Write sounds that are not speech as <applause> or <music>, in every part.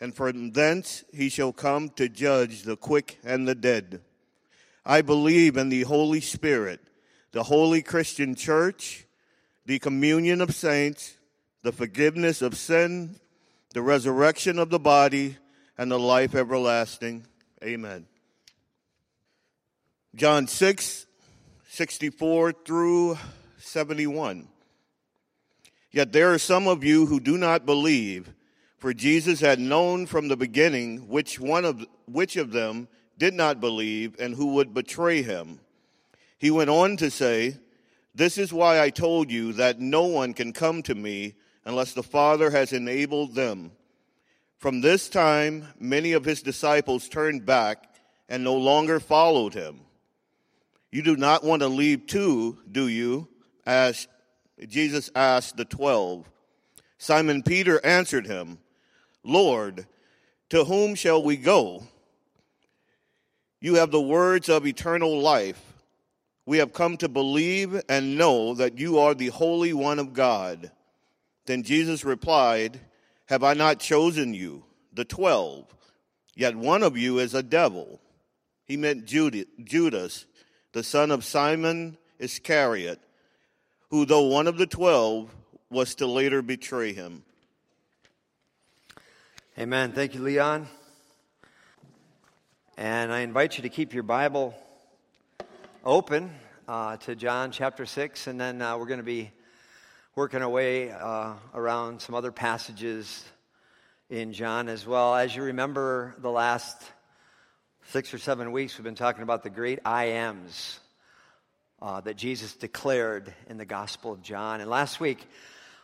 and from thence he shall come to judge the quick and the dead. I believe in the Holy Spirit, the holy Christian church, the communion of saints, the forgiveness of sin, the resurrection of the body, and the life everlasting. Amen. John 6, 64 through 71. Yet there are some of you who do not believe. For Jesus had known from the beginning which one of which of them did not believe and who would betray him. He went on to say, This is why I told you that no one can come to me unless the Father has enabled them. From this time, many of his disciples turned back and no longer followed him. You do not want to leave too, do you? As Jesus asked the twelve. Simon Peter answered him, Lord, to whom shall we go? You have the words of eternal life. We have come to believe and know that you are the Holy One of God. Then Jesus replied, Have I not chosen you, the twelve? Yet one of you is a devil. He meant Judas, the son of Simon Iscariot, who, though one of the twelve, was to later betray him. Amen. Thank you, Leon. And I invite you to keep your Bible open uh, to John chapter 6, and then uh, we're going to be working our way uh, around some other passages in John as well. As you remember, the last six or seven weeks, we've been talking about the great I ams uh, that Jesus declared in the Gospel of John. And last week,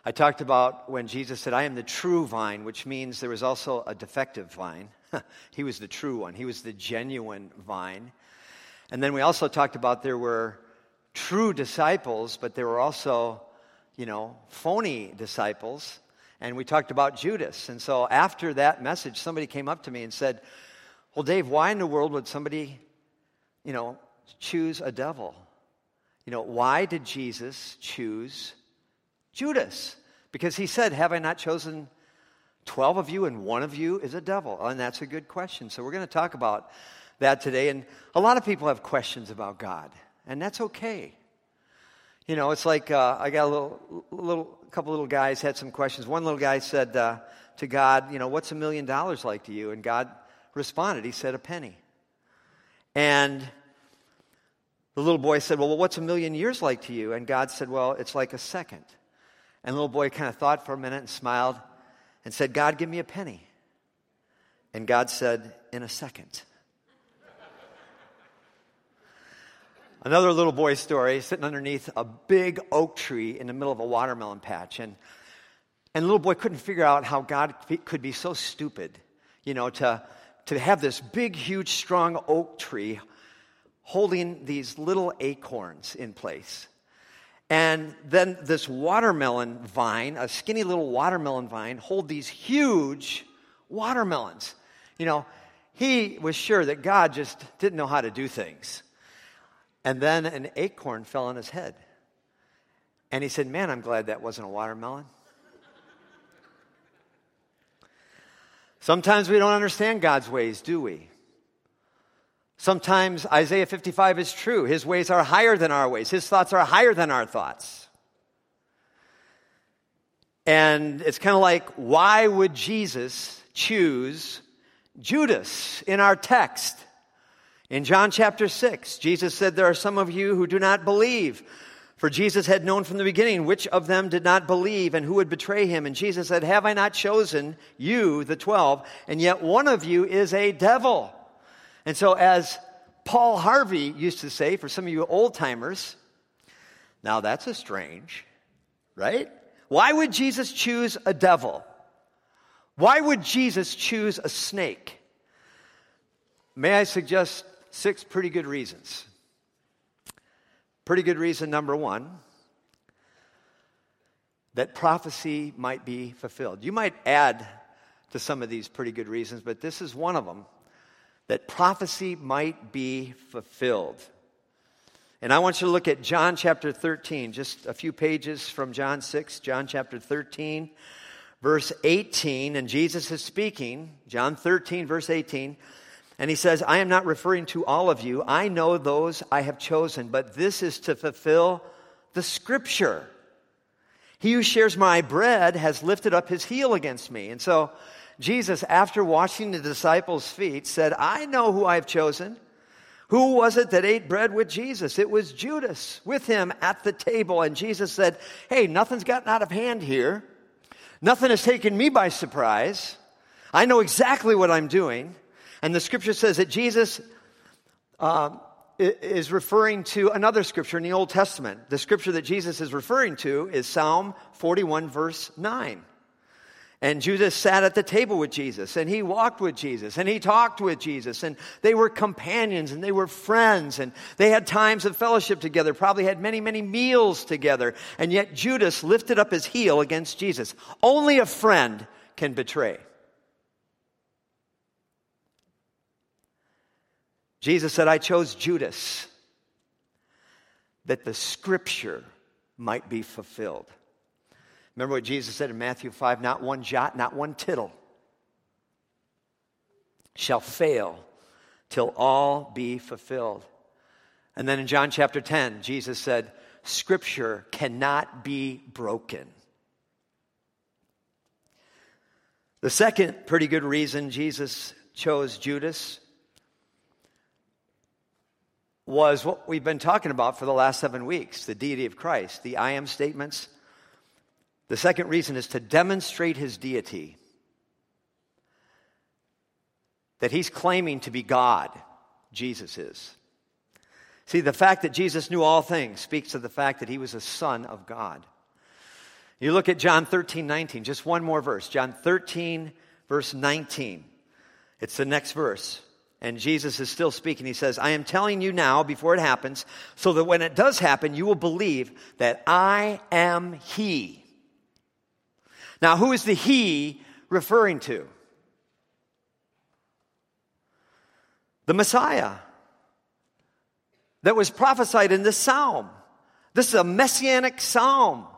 I talked about when Jesus said, I am the true vine, which means there was also a defective vine. <laughs> he was the true one, he was the genuine vine. And then we also talked about there were true disciples, but there were also, you know, phony disciples. And we talked about Judas. And so after that message, somebody came up to me and said, Well, Dave, why in the world would somebody, you know, choose a devil? You know, why did Jesus choose Judas, because he said, Have I not chosen 12 of you and one of you is a devil? And that's a good question. So we're going to talk about that today. And a lot of people have questions about God, and that's okay. You know, it's like uh, I got a little, little couple little guys had some questions. One little guy said uh, to God, you know, what's a million dollars like to you? And God responded, He said, a penny. And the little boy said, well, what's a million years like to you? And God said, well, it's like a second. And the little boy kind of thought for a minute and smiled and said, God, give me a penny. And God said, In a second. Another little boy story sitting underneath a big oak tree in the middle of a watermelon patch. And, and the little boy couldn't figure out how God could be so stupid, you know, to, to have this big, huge, strong oak tree holding these little acorns in place. And then this watermelon vine, a skinny little watermelon vine, hold these huge watermelons. You know, he was sure that God just didn't know how to do things. And then an acorn fell on his head. And he said, Man, I'm glad that wasn't a watermelon. Sometimes we don't understand God's ways, do we? Sometimes Isaiah 55 is true. His ways are higher than our ways, his thoughts are higher than our thoughts. And it's kind of like, why would Jesus choose Judas in our text? In John chapter 6, Jesus said, There are some of you who do not believe. For Jesus had known from the beginning which of them did not believe and who would betray him. And Jesus said, Have I not chosen you, the twelve, and yet one of you is a devil? And so, as Paul Harvey used to say, for some of you old timers, now that's a strange, right? Why would Jesus choose a devil? Why would Jesus choose a snake? may I suggest six pretty good reasons? Pretty good reason number one that prophecy might be fulfilled. You might add to some of these pretty good reasons, but this is one of them that prophecy might be fulfilled. And I want you to look at John chapter 13, just a few pages from John 6, John chapter 13, verse 18. And Jesus is speaking, John 13, verse 18. And he says, I am not referring to all of you. I know those I have chosen, but this is to fulfill the scripture. He who shares my bread has lifted up his heel against me. And so Jesus, after washing the disciples' feet, said, I know who I've chosen. Who was it that ate bread with Jesus? It was Judas with him at the table. And Jesus said, Hey, nothing's gotten out of hand here. Nothing has taken me by surprise. I know exactly what I'm doing. And the scripture says that Jesus uh, is referring to another scripture in the Old Testament. The scripture that Jesus is referring to is Psalm 41, verse 9. And Judas sat at the table with Jesus, and he walked with Jesus, and he talked with Jesus, and they were companions, and they were friends, and they had times of fellowship together, probably had many, many meals together. And yet Judas lifted up his heel against Jesus. Only a friend can betray. Jesus said, I chose Judas that the scripture might be fulfilled. Remember what Jesus said in Matthew 5 not one jot, not one tittle shall fail till all be fulfilled. And then in John chapter 10, Jesus said, Scripture cannot be broken. The second pretty good reason Jesus chose Judas was what we've been talking about for the last seven weeks the deity of Christ, the I am statements. The second reason is to demonstrate his deity. That he's claiming to be God, Jesus is. See, the fact that Jesus knew all things speaks of the fact that he was a son of God. You look at John 13, 19, just one more verse. John 13, verse 19. It's the next verse. And Jesus is still speaking. He says, I am telling you now before it happens, so that when it does happen, you will believe that I am He. Now, who is the He referring to? The Messiah that was prophesied in this psalm. This is a messianic psalm.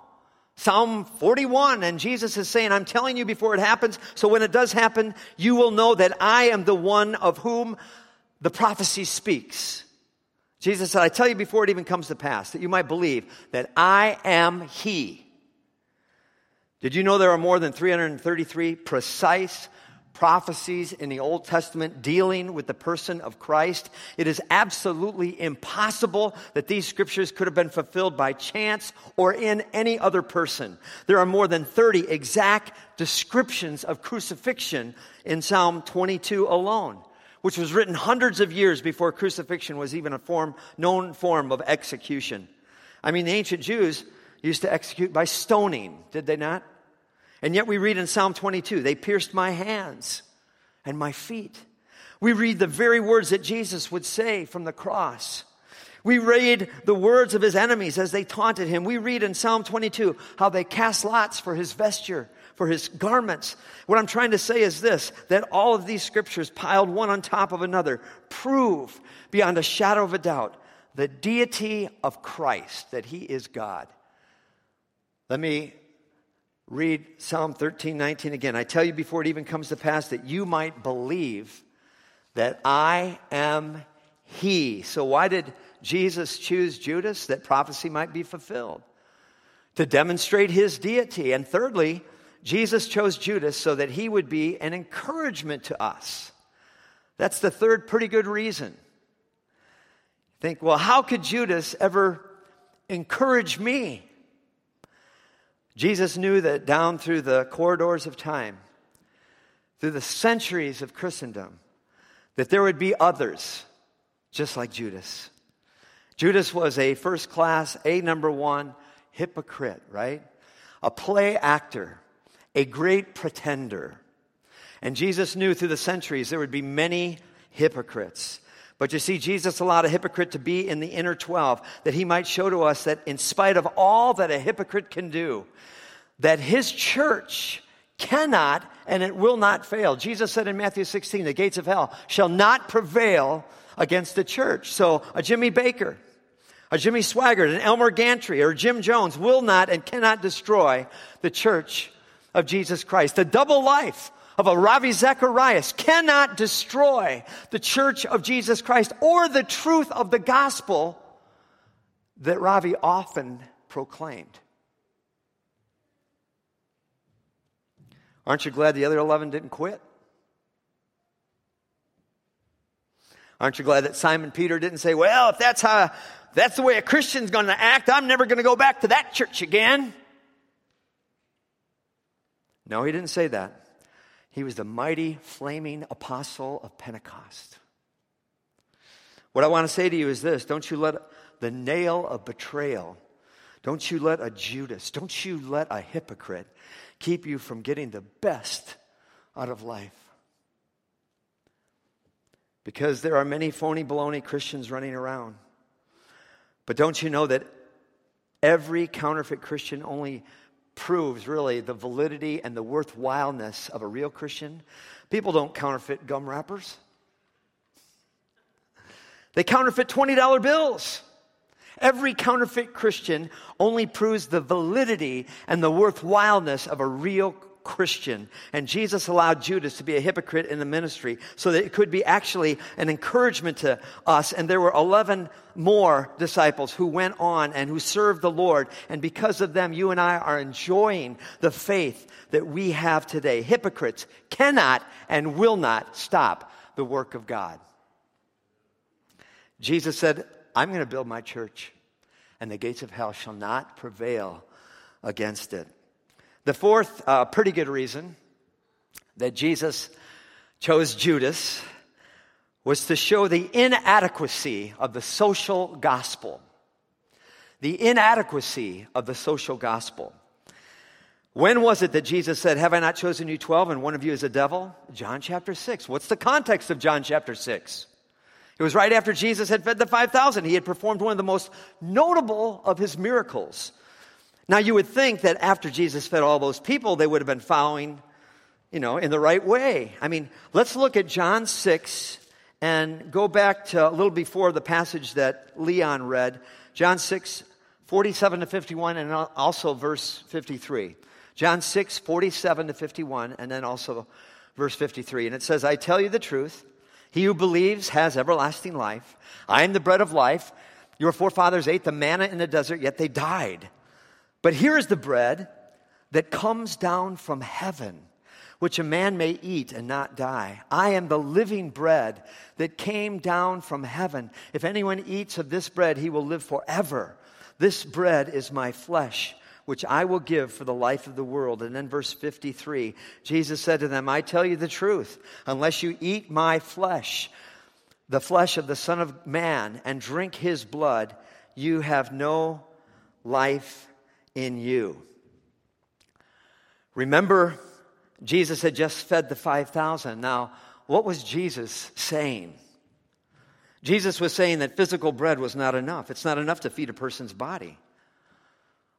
Psalm 41, and Jesus is saying, I'm telling you before it happens, so when it does happen, you will know that I am the one of whom the prophecy speaks. Jesus said, I tell you before it even comes to pass, that you might believe that I am He. Did you know there are more than 333 precise prophecies in the Old Testament dealing with the person of Christ. It is absolutely impossible that these scriptures could have been fulfilled by chance or in any other person. There are more than 30 exact descriptions of crucifixion in Psalm 22 alone, which was written hundreds of years before crucifixion was even a form, known form of execution. I mean, the ancient Jews used to execute by stoning, did they not? And yet we read in Psalm 22, they pierced my hands and my feet. We read the very words that Jesus would say from the cross. We read the words of his enemies as they taunted him. We read in Psalm 22 how they cast lots for his vesture, for his garments. What I'm trying to say is this that all of these scriptures, piled one on top of another, prove beyond a shadow of a doubt the deity of Christ, that he is God. Let me read Psalm 13, 19 again. I tell you before it even comes to pass that you might believe that I am He. So, why did Jesus choose Judas? That prophecy might be fulfilled, to demonstrate His deity. And thirdly, Jesus chose Judas so that he would be an encouragement to us. That's the third pretty good reason. Think, well, how could Judas ever encourage me? Jesus knew that down through the corridors of time, through the centuries of Christendom, that there would be others just like Judas. Judas was a first class, A number one hypocrite, right? A play actor, a great pretender. And Jesus knew through the centuries there would be many hypocrites. But you see, Jesus allowed a hypocrite to be in the inner 12 that he might show to us that in spite of all that a hypocrite can do, that his church cannot and it will not fail. Jesus said in Matthew 16, the gates of hell shall not prevail against the church. So a Jimmy Bakker, a Jimmy Swaggart, an Elmer Gantry, or Jim Jones will not and cannot destroy the church of Jesus Christ. The double life of a Ravi Zacharias cannot destroy the church of Jesus Christ or the truth of the gospel that Ravi often proclaimed. Aren't you glad the other 11 didn't quit? Aren't you glad that Simon Peter didn't say, well, if that's how, that's the way a Christian's going to act, I'm never going to go back to that church again. No, he didn't say that. He was the mighty, flaming apostle of Pentecost. What I want to say to you is this don't you let the nail of betrayal, don't you let a Judas, don't you let a hypocrite keep you from getting the best out of life. Because there are many phony baloney Christians running around. But don't you know that every counterfeit Christian only proves really the validity and the worthwhileness of a real Christian? People don't counterfeit gum wrappers. They counterfeit $20 bills. Every counterfeit Christian only proves the validity and the worthwhileness of a real Christian. And Jesus allowed Judas to be a hypocrite in the ministry so that it could be actually an encouragement to us. And there were 11 more disciples who went on and who served the Lord. And because of them, you and I are enjoying the faith that we have today. Hypocrites cannot and will not stop the work of God. Jesus said, I'm going to build my church, and the gates of hell shall not prevail against it. The fourth, uh, pretty good reason that Jesus chose Judas was to show the inadequacy of the social gospel. The inadequacy of the social gospel. When was it that Jesus said, Have I not chosen you 12 and one of you is a devil? John chapter 6. What's the context of John chapter 6? It was right after Jesus had fed the 5,000. He had performed one of the most notable of his miracles. Now, you would think that after Jesus fed all those people, they would have been following, you know, in the right way. I mean, let's look at John 6 and go back to a little before the passage that Leon read. John 6, 47 to 51, and also verse 53. John 6, 47 to 51, and then also verse 53. And it says, I tell you the truth. He who believes has everlasting life. I am the bread of life. Your forefathers ate the manna in the desert, yet they died. But here is the bread that comes down from heaven, which a man may eat and not die. I am the living bread that came down from heaven. If anyone eats of this bread, he will live forever. This bread is my flesh which I will give for the life of the world. And then verse 53, Jesus said to them, I tell you the truth, unless you eat my flesh, the flesh of the Son of Man, and drink his blood, you have no life in you. Remember, Jesus had just fed the 5,000. Now, what was Jesus saying? Jesus was saying that physical bread was not enough. It's not enough to feed a person's body.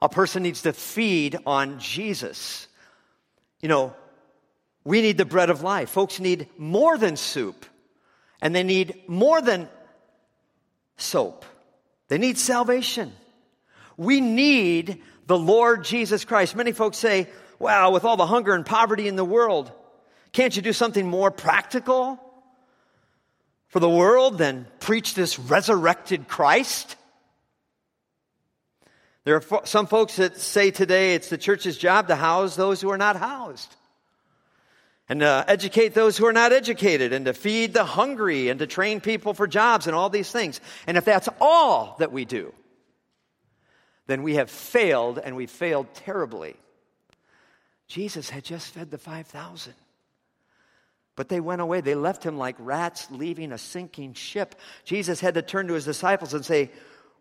A person needs to feed on Jesus. You know, we need the bread of life. Folks need more than soup, and they need more than soap. They need salvation. We need the Lord Jesus Christ. Many folks say, wow, with all the hunger and poverty in the world, can't you do something more practical for the world than preach this resurrected Christ? There are some folks that say today it's the church's job to house those who are not housed, and to educate those who are not educated, and to feed the hungry, and to train people for jobs, and all these things. And if that's all that we do, then we have failed, and we failed terribly. Jesus had just fed the 5,000. But they went away. They left him like rats leaving a sinking ship. Jesus had to turn to his disciples and say,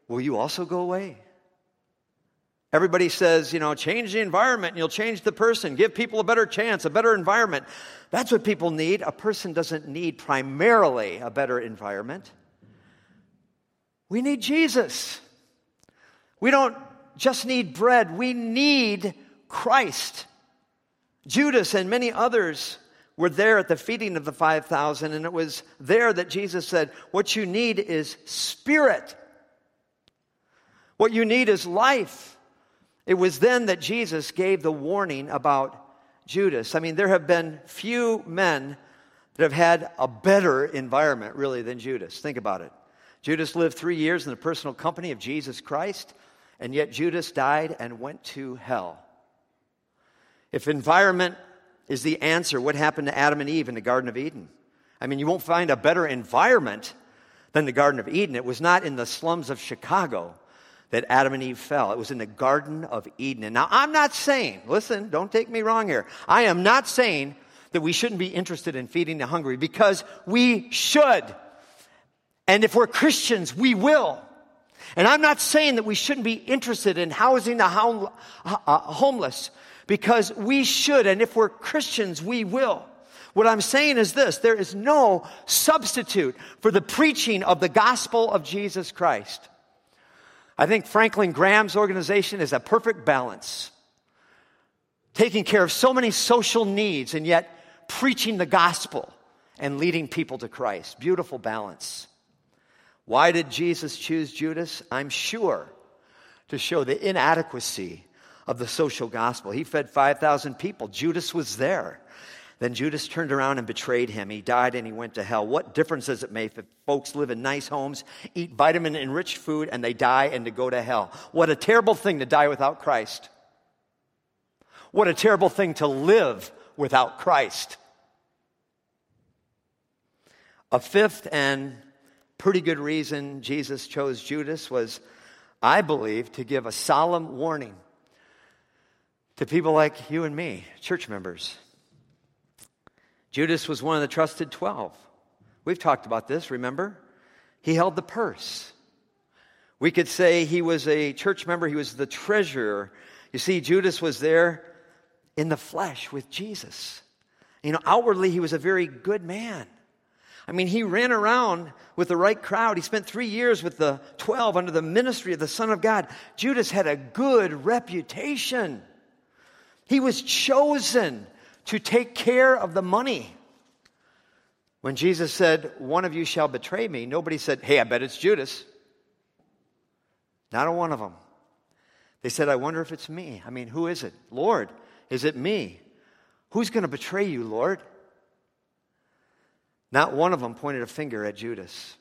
Will you also go away? Everybody says, you know, change the environment and you'll change the person. Give people a better chance, a better environment. That's what people need. A person doesn't need primarily a better environment. We need Jesus. We don't just need bread, we need Christ. Judas and many others were there at the feeding of the 5,000, and it was there that Jesus said, What you need is spirit. What you need is life. It was then that Jesus gave the warning about Judas. I mean, there have been few men that have had a better environment, really, than Judas. Think about it. Judas lived three years in the personal company of Jesus Christ, and yet Judas died and went to hell. If environment is the answer, what happened to Adam and Eve in the Garden of Eden? I mean, you won't find a better environment than the Garden of Eden. It was not in the slums of Chicago that Adam and Eve fell. It was in the Garden of Eden. And now, I'm not saying, listen, don't take me wrong here. I am not saying that we shouldn't be interested in feeding the hungry because we should. And if we're Christians, we will. And I'm not saying that we shouldn't be interested in housing the uh, homeless because we should. And if we're Christians, we will. What I'm saying is this there is no substitute for the preaching of the gospel of Jesus Christ. I think Franklin Graham's organization is a perfect balance. Taking care of so many social needs and yet preaching the gospel and leading people to Christ. Beautiful balance. Why did Jesus choose Judas? I'm sure to show the inadequacy of the social gospel. He fed 5,000 people. Judas was there. Then Judas turned around and betrayed him. He died and he went to hell. What difference does it make if folks live in nice homes, eat vitamin enriched food, and they die and to go to hell? What a terrible thing to die without Christ. What a terrible thing to live without Christ. A fifth and pretty good reason Jesus chose Judas was, I believe, to give a solemn warning to people like you and me, church members. Judas was one of the trusted 12. We've talked about this, remember? He held the purse. We could say he was a church member, he was the treasurer. You see, Judas was there in the flesh with Jesus. You know, outwardly, he was a very good man. I mean, he ran around with the right crowd. He spent three years with the 12 under the ministry of the Son of God. Judas had a good reputation. He was chosen to take care of the money. When Jesus said, One of you shall betray me, nobody said, Hey, I bet it's Judas. Not a one of them. They said, I wonder if it's me. I mean, who is it? Lord, is it me? Who's going to betray you, Lord? Not one of them pointed a finger at Judas.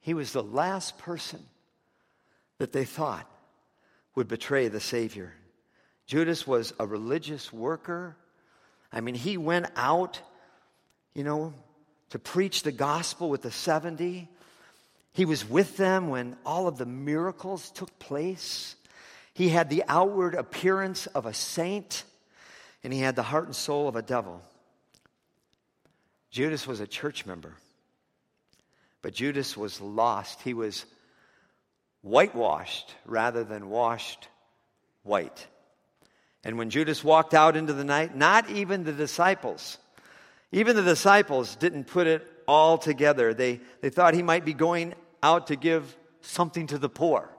He was the last person that they thought would betray the Savior. Judas was a religious worker. I mean, he went out, you know, to preach the gospel with the 70. He was with them when all of the miracles took place. He had the outward appearance of a saint, and he had the heart and soul of a devil. Judas was a church member, but Judas was lost. He was whitewashed rather than washed white. And when Judas walked out into the night, not even the disciples, even the disciples didn't put it all together. They, they thought he might be going out to give something to the poor.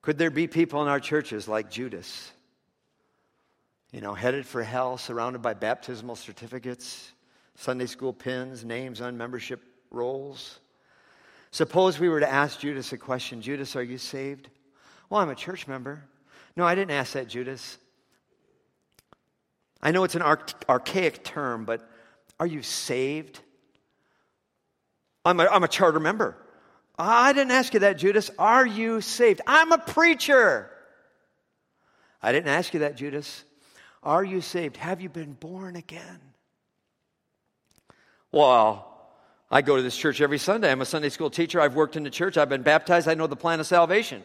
Could there be people in our churches like Judas? You know, headed for hell, surrounded by baptismal certificates, Sunday school pins, names on membership rolls. Suppose we were to ask Judas a question Judas, are you saved? Well, I'm a church member. No, I didn't ask that, Judas. I know it's an archaic term, but are you saved? I'm a, I'm a charter member. I didn't ask you that, Judas. Are you saved? I'm a preacher. I didn't ask you that, Judas. Are you saved? Have you been born again? Well, I go to this church every Sunday. I'm a Sunday school teacher. I've worked in the church. I've been baptized. I know the plan of salvation.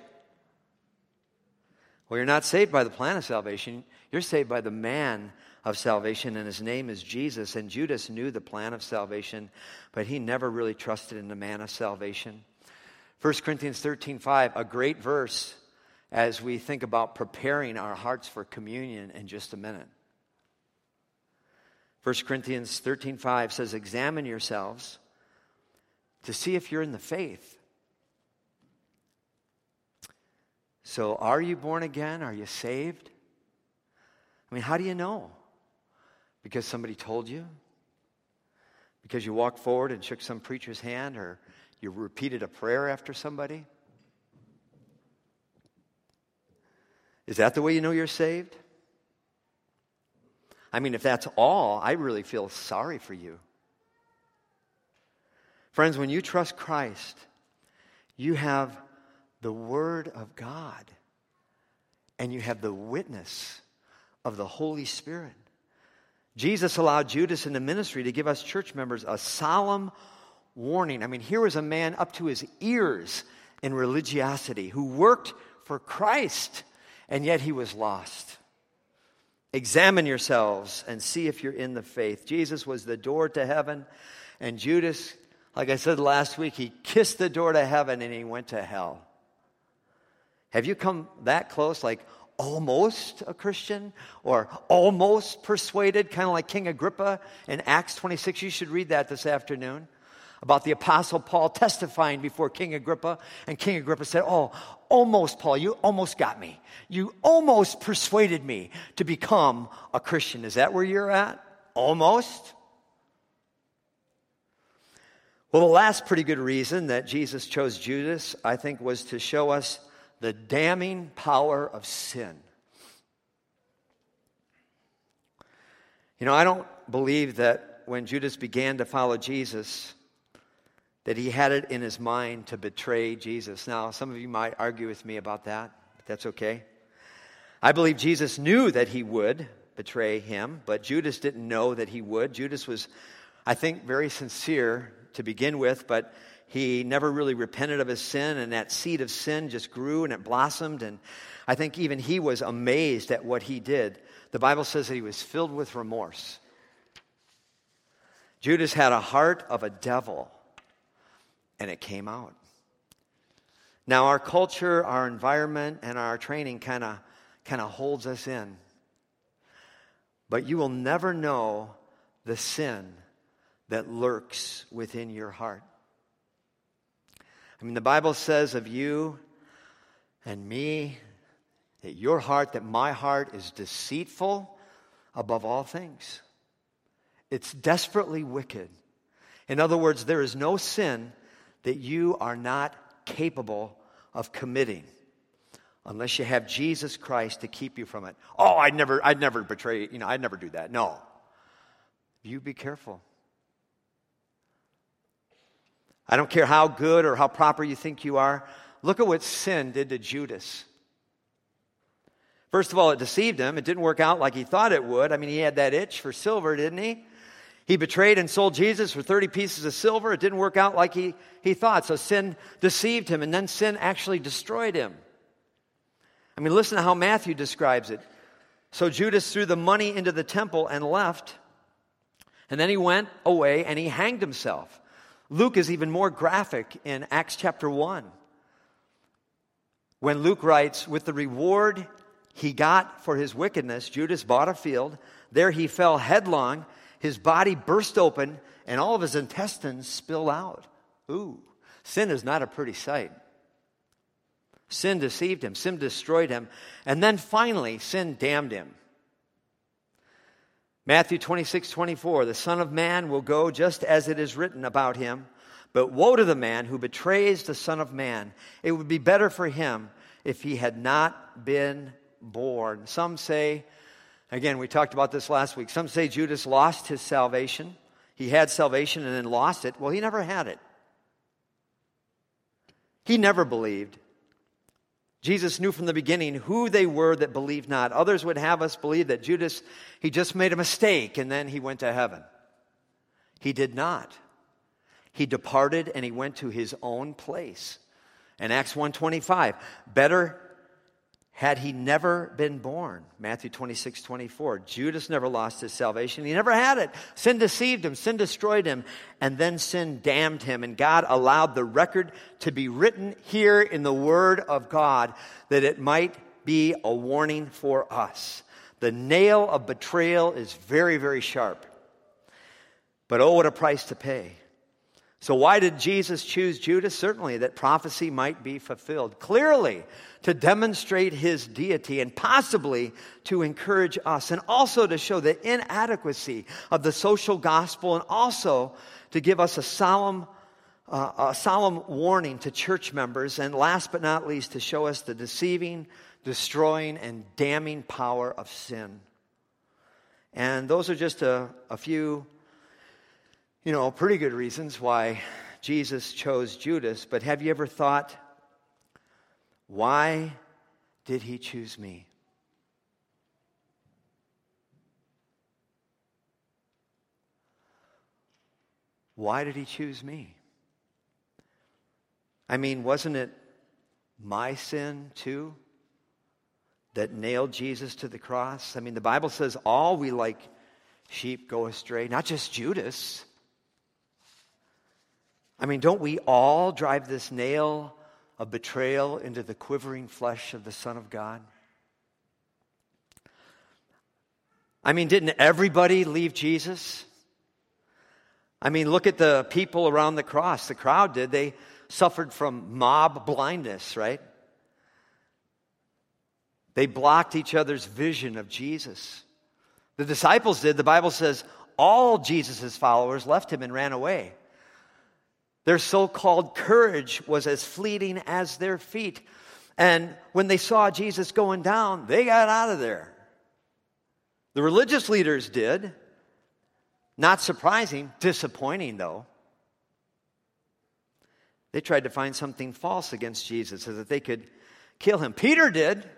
Well, you're not saved by the plan of salvation. You're saved by the man of salvation, and his name is Jesus. And Judas knew the plan of salvation, but he never really trusted in the man of salvation. 1 Corinthians 13 5, a great verse as we think about preparing our hearts for communion in just a minute. 1 Corinthians 13 5 says, Examine yourselves to see if you're in the faith. So, are you born again? Are you saved? I mean, how do you know? Because somebody told you? Because you walked forward and shook some preacher's hand or you repeated a prayer after somebody? Is that the way you know you're saved? I mean, if that's all, I really feel sorry for you. Friends, when you trust Christ, you have the Word of God and you have the witness of the Holy Spirit. Jesus allowed Judas in the ministry to give us church members a solemn warning. I mean, here was a man up to his ears in religiosity who worked for Christ, and yet he was lost. Examine yourselves and see if you're in the faith. Jesus was the door to heaven, and Judas, like I said last week, he kissed the door to heaven and he went to hell. Have you come that close? Like, almost a Christian or almost persuaded, kind of like King Agrippa in Acts 26. You should read that this afternoon about the Apostle Paul testifying before King Agrippa. And King Agrippa said, Oh, almost, Paul, you almost got me. You almost persuaded me to become a Christian. Is that where you're at? Almost? Well, the last pretty good reason that Jesus chose Judas, I think, was to show us the damning power of sin. You know, I don't believe that when Judas began to follow Jesus, that he had it in his mind to betray Jesus. Now, some of you might argue with me about that, but that's okay. I believe Jesus knew that he would betray him, but Judas didn't know that he would. Judas was, I think, very sincere to begin with, but he never really repented of his sin, and that seed of sin just grew and it blossomed. And I think even he was amazed at what he did. The Bible says that he was filled with remorse. Judas had a heart of a devil, and it came out. Now, our culture, our environment, and our training kind of kind of holds us in. But you will never know the sin that lurks within your heart. I mean, the Bible says of you and me that your heart, that my heart is deceitful above all things. It's desperately wicked. In other words, there is no sin that you are not capable of committing unless you have Jesus Christ to keep you from it. Oh, I'd never, I'd never betray, you know, I'd never do that. No. You be careful. I don't care how good or how proper you think you are. Look at what sin did to Judas. First of all, it deceived him. It didn't work out like he thought it would. I mean, he had that itch for silver, didn't he? He betrayed and sold Jesus for 30 pieces of silver. It didn't work out like he, he thought. So sin deceived him, and then sin actually destroyed him. I mean, listen to how Matthew describes it. So Judas threw the money into the temple and left. And then he went away and he hanged himself. Luke is even more graphic in Acts chapter 1. When Luke writes, with the reward he got for his wickedness, Judas bought a field. There he fell headlong. His body burst open, and all of his intestines spilled out. Ooh, sin is not a pretty sight. Sin deceived him, sin destroyed him, and then finally, sin damned him. Matthew 26, 24, the Son of Man will go just as it is written about him. But woe to the man who betrays the Son of Man. It would be better for him if he had not been born. Some say, again, we talked about this last week. Some say Judas lost his salvation. He had salvation and then lost it. Well, he never had it. He never believed. Jesus knew from the beginning who they were that believed not. Others would have us believe that Judas, he just made a mistake and then he went to heaven. He did not. He departed and he went to his own place. In Acts 125, better had he never been born. Matthew 26, 24. Judas never lost his salvation. He never had it. Sin deceived him, sin destroyed him, and then sin damned him. And God allowed the record to be written here in the Word of God that it might be a warning for us. The nail of betrayal is very, very sharp. But oh, what a price to pay. So, why did Jesus choose Judas? Certainly, that prophecy might be fulfilled. Clearly, to demonstrate his deity and possibly to encourage us, and also to show the inadequacy of the social gospel, and also to give us a solemn, uh, a solemn warning to church members, and last but not least, to show us the deceiving, destroying, and damning power of sin. And those are just a, a few you know, pretty good reasons why Jesus chose Judas, but have you ever thought, why did he choose me? Why did he choose me? I mean, wasn't it my sin too that nailed Jesus to the cross? I mean, the Bible says all we like sheep go astray, not just Judas. I mean, don't we all drive this nail of betrayal into the quivering flesh of the Son of God? I mean, didn't everybody leave Jesus? I mean, look at the people around the cross. The crowd did. They suffered from mob blindness, right? They blocked each other's vision of Jesus. The disciples did. The Bible says all Jesus' followers left him and ran away. Their so called courage was as fleeting as their feet. And when they saw Jesus going down, they got out of there. The religious leaders did. Not surprising, disappointing though. They tried to find something false against Jesus so that they could kill him. Peter did.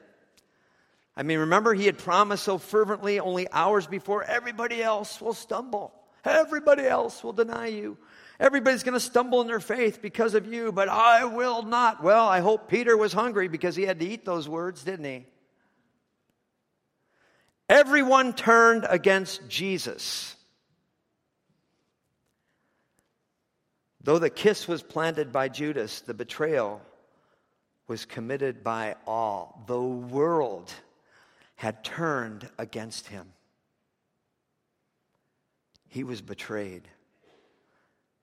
I mean, remember, he had promised so fervently only hours before everybody else will stumble, everybody else will deny you. Everybody's going to stumble in their faith because of you, but I will not. Well, I hope Peter was hungry because he had to eat those words, didn't he? Everyone turned against Jesus. Though the kiss was planted by Judas, the betrayal was committed by all. The world had turned against him. He was betrayed.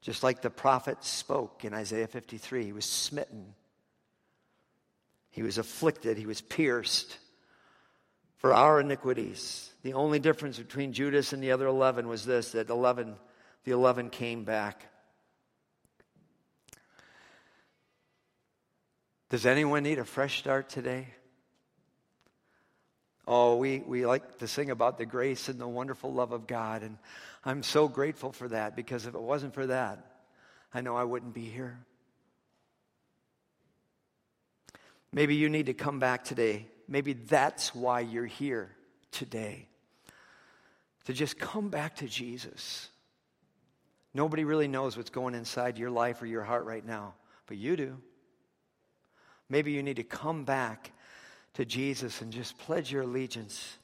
Just like the prophet spoke in Isaiah 53, he was smitten, he was afflicted, he was pierced for our iniquities. The only difference between Judas and the other 11 was this that 11, the 11 came back. Does anyone need a fresh start today? Oh, we, we like to sing about the grace and the wonderful love of God. And I'm so grateful for that because if it wasn't for that, I know I wouldn't be here. Maybe you need to come back today. Maybe that's why you're here today. To just come back to Jesus. Nobody really knows what's going inside your life or your heart right now, but you do. Maybe you need to come back to Jesus and just pledge your allegiance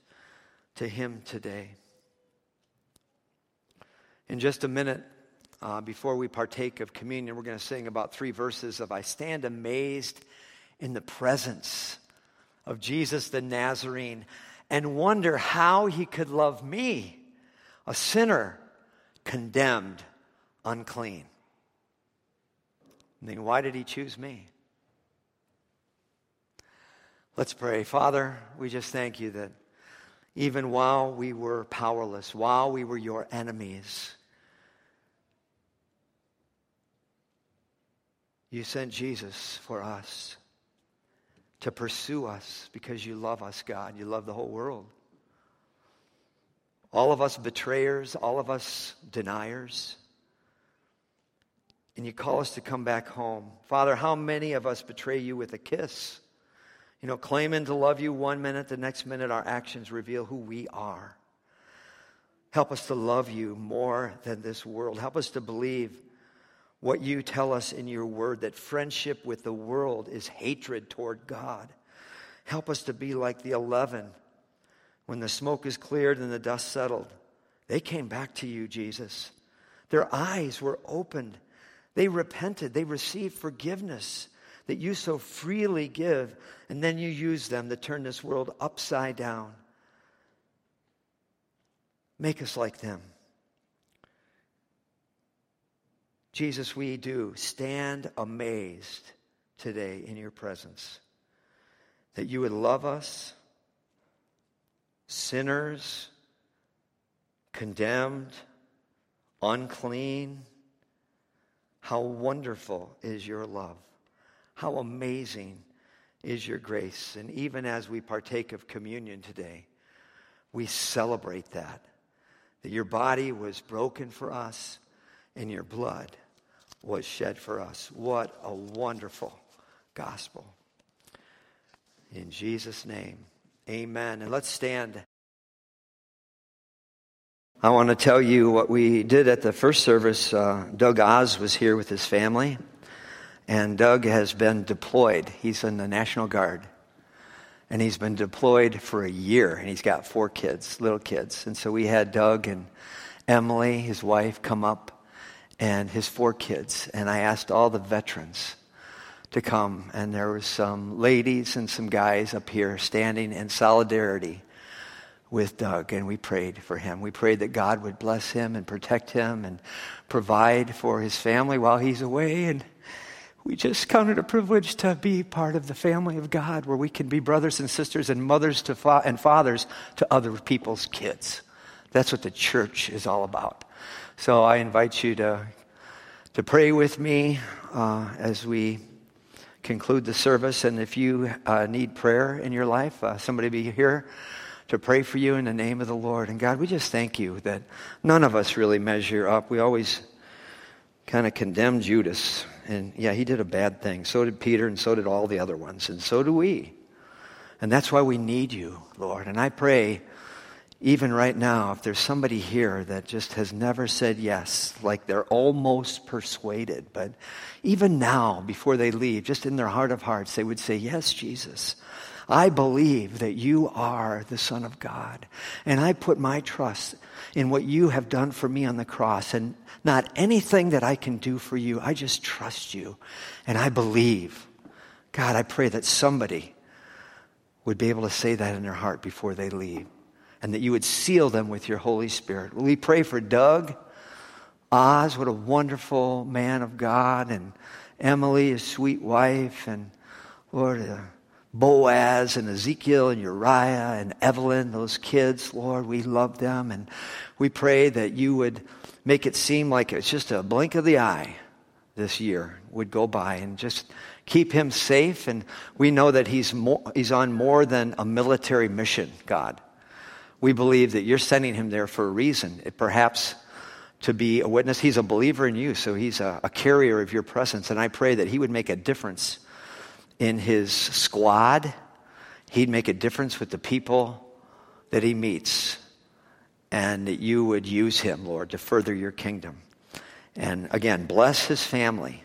to Him today. In just a minute, uh, before we partake of communion, we're going to sing about three verses of I Stand Amazed in the Presence of Jesus the Nazarene and wonder how He could love me, a sinner, condemned, unclean. I mean, why did He choose me? Let's pray. Father, we just thank you that even while we were powerless, while we were your enemies, you sent Jesus for us to pursue us because you love us, God. You love the whole world. All of us betrayers, all of us deniers. And you call us to come back home. Father, how many of us betray you with a kiss? You know, claiming to love you one minute, the next minute our actions reveal who we are. Help us to love you more than this world. Help us to believe what you tell us in your word that friendship with the world is hatred toward God. Help us to be like the 11 when the smoke is cleared and the dust settled. They came back to you, Jesus. Their eyes were opened. They repented. They received forgiveness that you so freely give, and then you use them to turn this world upside down. Make us like them. Jesus, we do stand amazed today in your presence that you would love us, sinners, condemned, unclean. How wonderful is your love. How amazing is your grace. And even as we partake of communion today, we celebrate that. That your body was broken for us and your blood was shed for us. What a wonderful gospel. In Jesus' name, amen. And let's stand. I want to tell you what we did at the first service. Uh, Doug Oz was here with his family, and Doug has been deployed. He's in the National Guard, and he's been deployed for a year, and he's got four kids, little kids. And so we had Doug and Emily, his wife, come up and his four kids. And I asked all the veterans to come. And there was some ladies and some guys up here standing in solidarity with Doug. And we prayed for him. We prayed that God would bless him and protect him and provide for his family while he's away. And we just count it a privilege to be part of the family of God where we can be brothers and sisters and mothers to fa- and fathers to other people's kids. That's what the church is all about. So I invite you to, to pray with me uh, as we conclude the service. And if you uh, need prayer in your life, uh, somebody be here to pray for you in the name of the Lord. And God, we just thank you that none of us really measure up. We always kind of condemn Judas. And yeah, he did a bad thing. So did Peter, and so did all the other ones. And so do we. And that's why we need you, Lord. And I pray even right now, if there's somebody here that just has never said yes, like they're almost persuaded, but even now, before they leave, just in their heart of hearts, they would say, Yes, Jesus, I believe that you are the Son of God. And I put my trust in what you have done for me on the cross and not anything that I can do for you. I just trust you and I believe. God, I pray that somebody would be able to say that in their heart before they leave and that you would seal them with your Holy Spirit. We pray for Doug Oz? What a wonderful man of God, and Emily, his sweet wife, and Lord, uh, Boaz and Ezekiel and Uriah and Evelyn, those kids, Lord, we love them. And we pray that you would make it seem like it's just a blink of the eye this year would go by and just keep him safe. And we know that he's, more, he's on more than a military mission, God we believe that you're sending him there for a reason, perhaps to be a witness. He's a believer in you, so he's a, a, carrier of your presence. And I pray that he would make a difference in his squad, he'd make a difference with the people that he meets, and that you would use him, Lord, to further your kingdom. And again, bless his family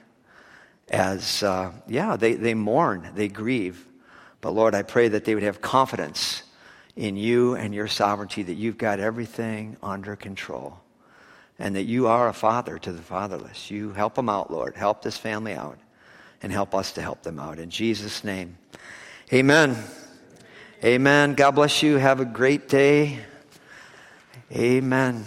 as, uh, yeah, they, they mourn, they grieve. But Lord, I pray that they would have confidence in you and your sovereignty that you've got everything under control and that you are a father to the fatherless. You help them out, Lord. Help this family out and help us to help them out. In Jesus' name, amen. Amen. God bless you. Have a great day. Amen.